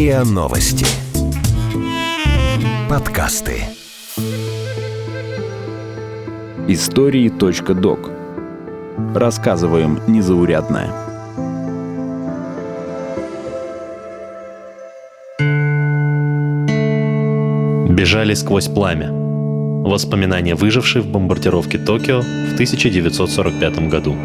РИА Новости. Подкасты. Истории.док. Рассказываем незаурядное. Бежали сквозь пламя. Воспоминания выживших в бомбардировке Токио в 1945 году.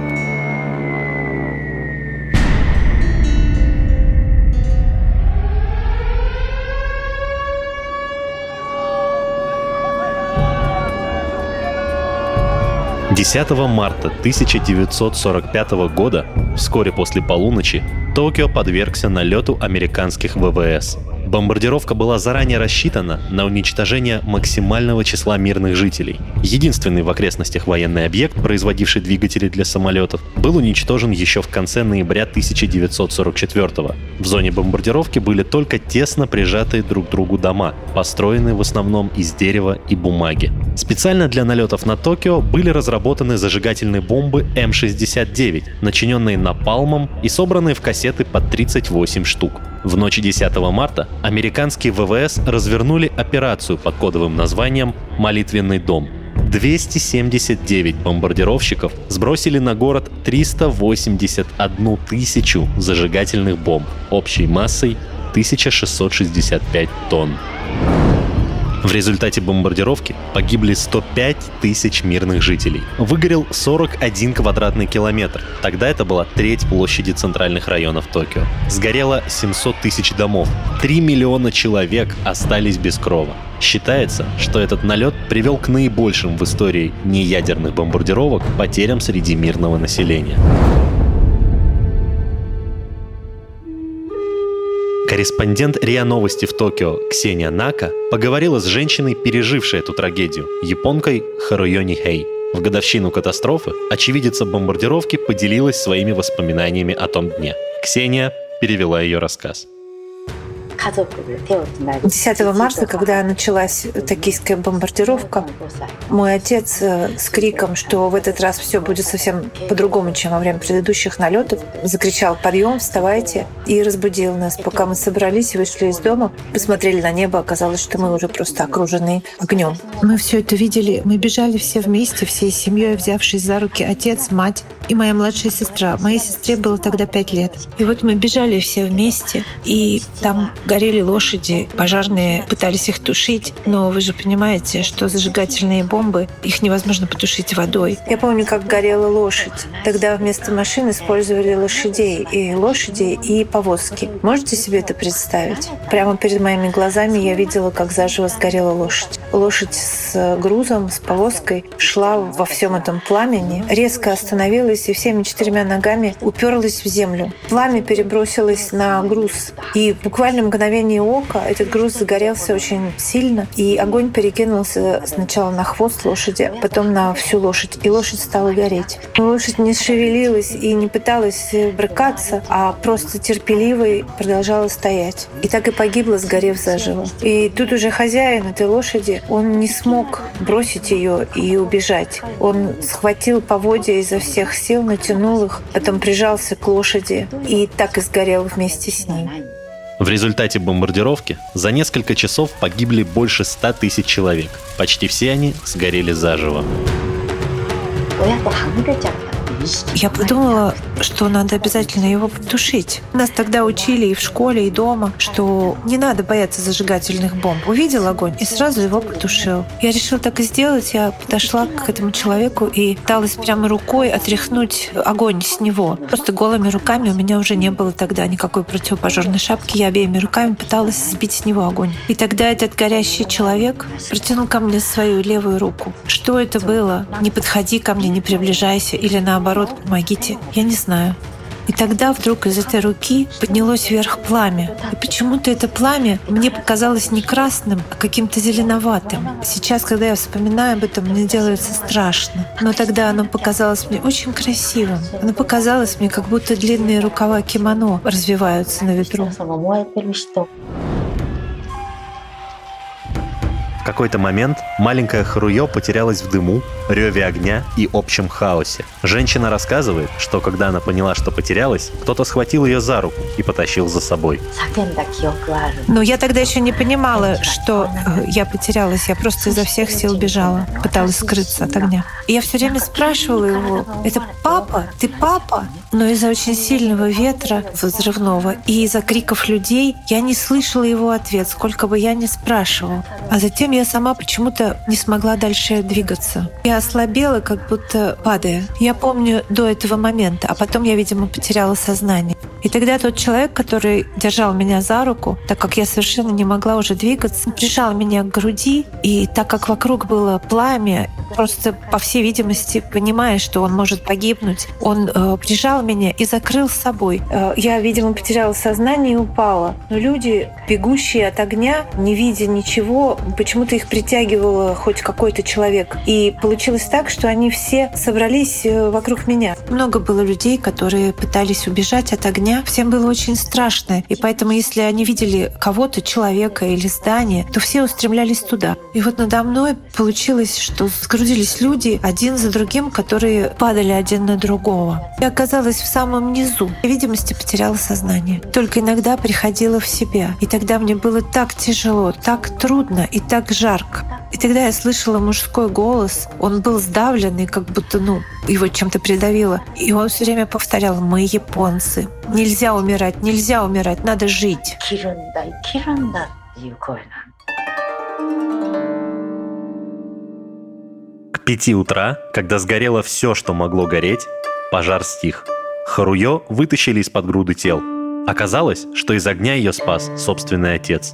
10 марта 1945 года, вскоре после полуночи, Токио подвергся налету американских ВВС. Бомбардировка была заранее рассчитана на уничтожение максимального числа мирных жителей. Единственный в окрестностях военный объект, производивший двигатели для самолетов, был уничтожен еще в конце ноября 1944 -го. В зоне бомбардировки были только тесно прижатые друг к другу дома, построенные в основном из дерева и бумаги. Специально для налетов на Токио были разработаны зажигательные бомбы М-69, начиненные напалмом и собранные в кассеты под 38 штук. В ночь 10 марта американские ВВС развернули операцию под кодовым названием «Молитвенный дом». 279 бомбардировщиков сбросили на город 381 тысячу зажигательных бомб общей массой 1665 тонн. В результате бомбардировки погибли 105 тысяч мирных жителей. Выгорел 41 квадратный километр. Тогда это была треть площади центральных районов Токио. Сгорело 700 тысяч домов. 3 миллиона человек остались без крова. Считается, что этот налет привел к наибольшим в истории неядерных бомбардировок потерям среди мирного населения. Корреспондент РИА Новости в Токио Ксения Нака поговорила с женщиной, пережившей эту трагедию, японкой Харуйони Хей. В годовщину катастрофы очевидица бомбардировки поделилась своими воспоминаниями о том дне. Ксения перевела ее рассказ. 10 марта, когда началась токийская бомбардировка, мой отец э, с криком, что в этот раз все будет совсем по-другому, чем во время предыдущих налетов, закричал «Подъем, вставайте!» и разбудил нас. Пока мы собрались и вышли из дома, посмотрели на небо, оказалось, что мы уже просто окружены огнем. Мы все это видели, мы бежали все вместе, всей семьей, взявшись за руки отец, мать и моя младшая сестра. Моей сестре было тогда пять лет. И вот мы бежали все вместе, и там горели лошади, пожарные пытались их тушить, но вы же понимаете, что зажигательные бомбы, их невозможно потушить водой. Я помню, как горела лошадь. Тогда вместо машин использовали лошадей, и лошади, и повозки. Можете себе это представить? Прямо перед моими глазами я видела, как заживо сгорела лошадь. Лошадь с грузом, с повозкой шла во всем этом пламени, резко остановилась и всеми четырьмя ногами уперлась в землю. Пламя перебросилось на груз, и буквально мгновение ока этот груз загорелся очень сильно, и огонь перекинулся сначала на хвост лошади, потом на всю лошадь, и лошадь стала гореть. Но лошадь не шевелилась и не пыталась брыкаться, а просто терпеливой продолжала стоять. И так и погибла, сгорев заживо. И тут уже хозяин этой лошади, он не смог бросить ее и убежать. Он схватил поводья изо всех сил, натянул их, потом прижался к лошади и так и сгорел вместе с ней. В результате бомбардировки за несколько часов погибли больше 100 тысяч человек. Почти все они сгорели заживо. Я подумала, что надо обязательно его потушить. Нас тогда учили и в школе, и дома, что не надо бояться зажигательных бомб. Увидел огонь и сразу его потушил. Я решила так и сделать. Я подошла к этому человеку и пыталась прямо рукой отряхнуть огонь с него. Просто голыми руками у меня уже не было тогда никакой противопожарной шапки. Я обеими руками пыталась сбить с него огонь. И тогда этот горящий человек протянул ко мне свою левую руку. Что это было? Не подходи ко мне, не приближайся. Или наоборот, помогите. Я не знаю. И тогда вдруг из этой руки поднялось вверх пламя. И почему-то это пламя мне показалось не красным, а каким-то зеленоватым. Сейчас, когда я вспоминаю об этом, мне делается страшно. Но тогда оно показалось мне очень красивым. Оно показалось мне, как будто длинные рукава кимоно развиваются на ветру. Какой-то момент маленькая Харуё потерялась в дыму, реве огня и общем хаосе. Женщина рассказывает, что когда она поняла, что потерялась, кто-то схватил ее за руку и потащил за собой. Но я тогда еще не понимала, что э, я потерялась. Я просто изо всех сил бежала, пыталась скрыться от огня. И я все время спрашивала его, это папа? Ты папа? Но из-за очень сильного ветра взрывного и из-за криков людей я не слышала его ответ, сколько бы я ни спрашивала. А затем я сама почему-то не смогла дальше двигаться. Я ослабела, как будто падая. Я помню до этого момента, а потом я, видимо, потеряла сознание. И тогда тот человек, который держал меня за руку, так как я совершенно не могла уже двигаться, прижал меня к груди, и так как вокруг было пламя, просто по всей видимости, понимая, что он может погибнуть, он э, прижал меня и закрыл с собой. Э, я, видимо, потеряла сознание и упала. Но люди, бегущие от огня, не видя ничего, почему-то их притягивало хоть какой-то человек. И получилось так, что они все собрались э, вокруг меня. Много было людей, которые пытались убежать от огня, всем было очень страшно. И поэтому, если они видели кого-то, человека или здание, то все устремлялись туда. И вот надо мной получилось, что грузились люди один за другим, которые падали один на другого. Я оказалась в самом низу. Я, видимости, потеряла сознание. Только иногда приходила в себя. И тогда мне было так тяжело, так трудно и так жарко. И тогда я слышала мужской голос. Он был сдавленный, как будто, ну, его чем-то придавило. И он все время повторял, мы японцы. Нельзя умирать, нельзя умирать, надо жить. Пяти утра, когда сгорело все, что могло гореть, пожар стих. Харуё вытащили из-под груды тел. Оказалось, что из огня ее спас собственный отец.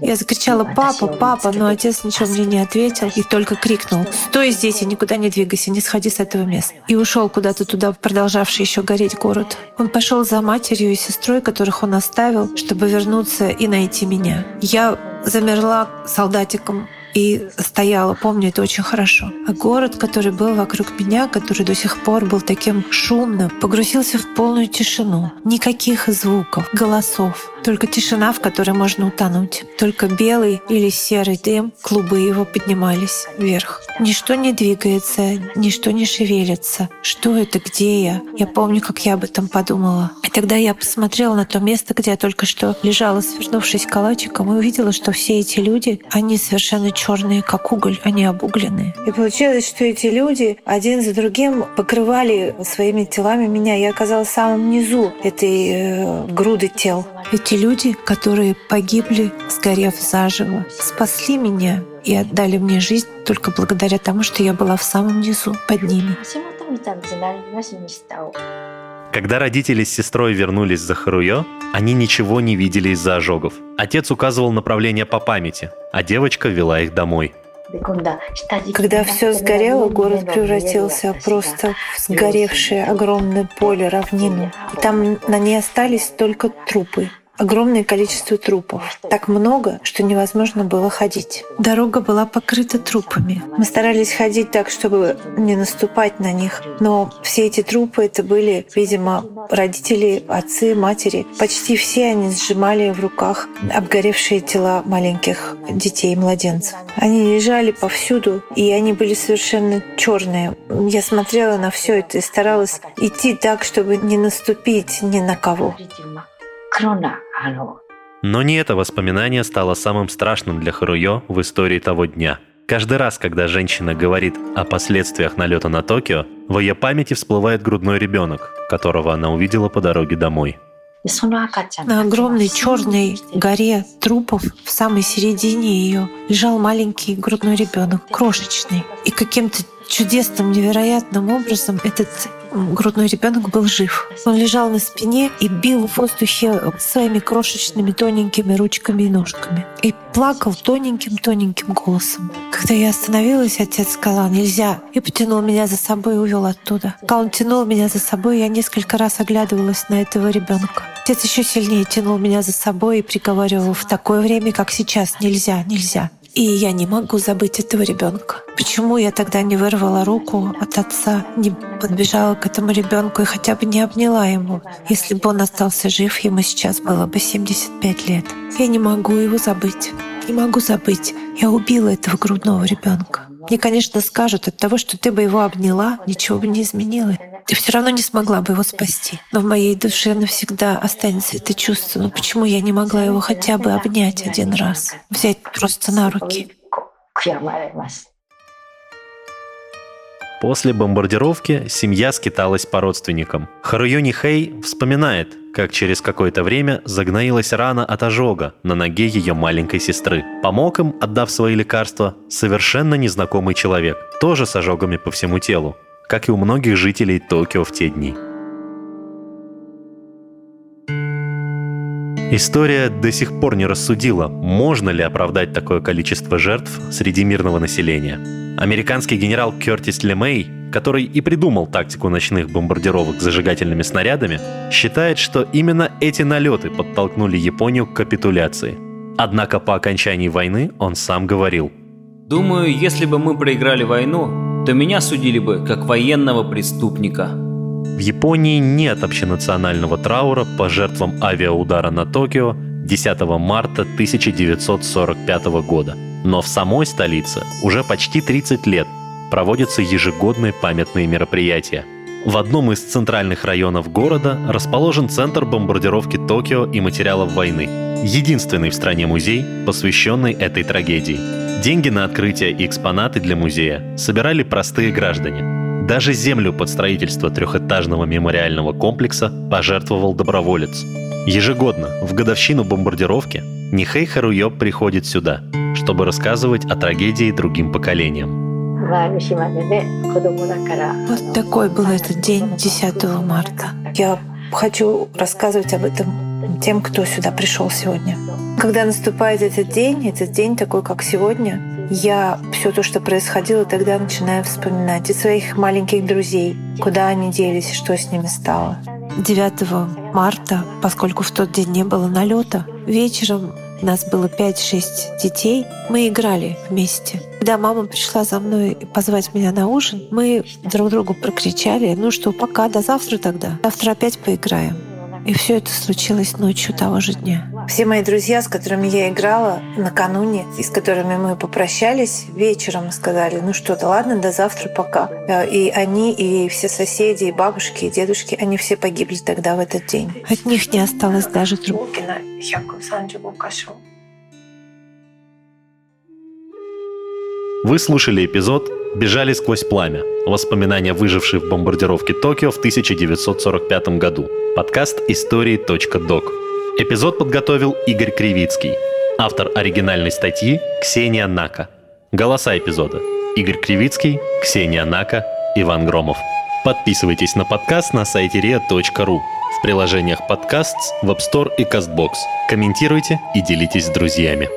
Я закричала «Папа, папа!», но отец ничего мне не ответил и только крикнул «Стой здесь и никуда не двигайся, не сходи с этого места!» и ушел куда-то туда, продолжавший еще гореть город. Он пошел за матерью и сестрой, которых он оставил, чтобы вернуться и найти меня. Я замерла солдатиком и стояла, помню это очень хорошо. А город, который был вокруг меня, который до сих пор был таким шумным, погрузился в полную тишину. Никаких звуков, голосов, только тишина, в которой можно утонуть. Только белый или серый дым, клубы его поднимались вверх. Ничто не двигается, ничто не шевелится. Что это, где я? Я помню, как я об этом подумала. И тогда я посмотрела на то место, где я только что лежала, свернувшись калачиком, и увидела, что все эти люди, они совершенно черные, как уголь, они обугленные. И получилось, что эти люди один за другим покрывали своими телами меня. Я оказалась в самом низу этой э, груды тел. Эти люди, которые погибли, сгорев заживо, спасли меня и отдали мне жизнь только благодаря тому, что я была в самом низу под ними. Когда родители с сестрой вернулись за Харуё, они ничего не видели из-за ожогов. Отец указывал направление по памяти, а девочка вела их домой. Когда все сгорело, город превратился просто в сгоревшее огромное поле, равнину. И там на ней остались только трупы огромное количество трупов. Так много, что невозможно было ходить. Дорога была покрыта трупами. Мы старались ходить так, чтобы не наступать на них. Но все эти трупы это были, видимо, родители, отцы, матери. Почти все они сжимали в руках обгоревшие тела маленьких детей, младенцев. Они лежали повсюду, и они были совершенно черные. Я смотрела на все это и старалась идти так, чтобы не наступить ни на кого. Но не это воспоминание стало самым страшным для Харуё в истории того дня. Каждый раз, когда женщина говорит о последствиях налета на Токио, в ее памяти всплывает грудной ребенок, которого она увидела по дороге домой. На огромной черной горе трупов в самой середине ее лежал маленький грудной ребенок, крошечный. И каким-то чудесным, невероятным образом этот грудной ребенок был жив. Он лежал на спине и бил в воздухе своими крошечными тоненькими ручками и ножками. И плакал тоненьким-тоненьким голосом. Когда я остановилась, отец сказал «нельзя» и потянул меня за собой и увел оттуда. Когда он тянул меня за собой, я несколько раз оглядывалась на этого ребенка. Отец еще сильнее тянул меня за собой и приговаривал «в такое время, как сейчас, нельзя, нельзя». И я не могу забыть этого ребенка. Почему я тогда не вырвала руку от отца, не подбежала к этому ребенку и хотя бы не обняла ему? Если бы он остался жив, ему сейчас было бы 75 лет. Я не могу его забыть. Не могу забыть. Я убила этого грудного ребенка. Мне, конечно, скажут, от того, что ты бы его обняла, ничего бы не изменило. Ты все равно не смогла бы его спасти. Но в моей душе навсегда останется это чувство. Ну почему я не могла его хотя бы обнять один раз? Взять просто на руки. После бомбардировки семья скиталась по родственникам. Харуюни Хэй вспоминает, как через какое-то время загноилась рана от ожога на ноге ее маленькой сестры. Помог им, отдав свои лекарства, совершенно незнакомый человек, тоже с ожогами по всему телу, как и у многих жителей Токио в те дни. История до сих пор не рассудила, можно ли оправдать такое количество жертв среди мирного населения. Американский генерал Кертис Лемей который и придумал тактику ночных бомбардировок зажигательными снарядами, считает, что именно эти налеты подтолкнули Японию к капитуляции. Однако по окончании войны он сам говорил. «Думаю, если бы мы проиграли войну, то меня судили бы как военного преступника». В Японии нет общенационального траура по жертвам авиаудара на Токио 10 марта 1945 года. Но в самой столице уже почти 30 лет проводятся ежегодные памятные мероприятия. В одном из центральных районов города расположен Центр бомбардировки Токио и материалов войны. Единственный в стране музей, посвященный этой трагедии. Деньги на открытие и экспонаты для музея собирали простые граждане. Даже землю под строительство трехэтажного мемориального комплекса пожертвовал доброволец. Ежегодно, в годовщину бомбардировки, Нихей Харуё приходит сюда, чтобы рассказывать о трагедии другим поколениям. Вот такой был этот день 10 марта. Я хочу рассказывать об этом тем, кто сюда пришел сегодня. Когда наступает этот день, этот день такой, как сегодня, я все то, что происходило, тогда начинаю вспоминать и своих маленьких друзей, куда они делись, что с ними стало. 9 марта, поскольку в тот день не было налета, вечером нас было 5-6 детей. Мы играли вместе. Когда мама пришла за мной позвать меня на ужин, мы друг другу прокричали, ну что, пока, до завтра тогда. Завтра опять поиграем. И все это случилось ночью того же дня. Все мои друзья, с которыми я играла накануне, и с которыми мы попрощались, вечером сказали, ну что-то, ладно, до завтра, пока. Э, и они, и все соседи, и бабушки, и дедушки, они все погибли тогда в этот день. От них не осталось даже трупа. Вы слушали эпизод «Бежали сквозь пламя. Воспоминания выживших в бомбардировке Токио в 1945 году». Подкаст истории.док. Эпизод подготовил Игорь Кривицкий. Автор оригинальной статьи Ксения Нака. Голоса эпизода. Игорь Кривицкий, Ксения Нака, Иван Громов. Подписывайтесь на подкаст на сайте ria.ru в приложениях подкаст App Store и CastBox. Комментируйте и делитесь с друзьями.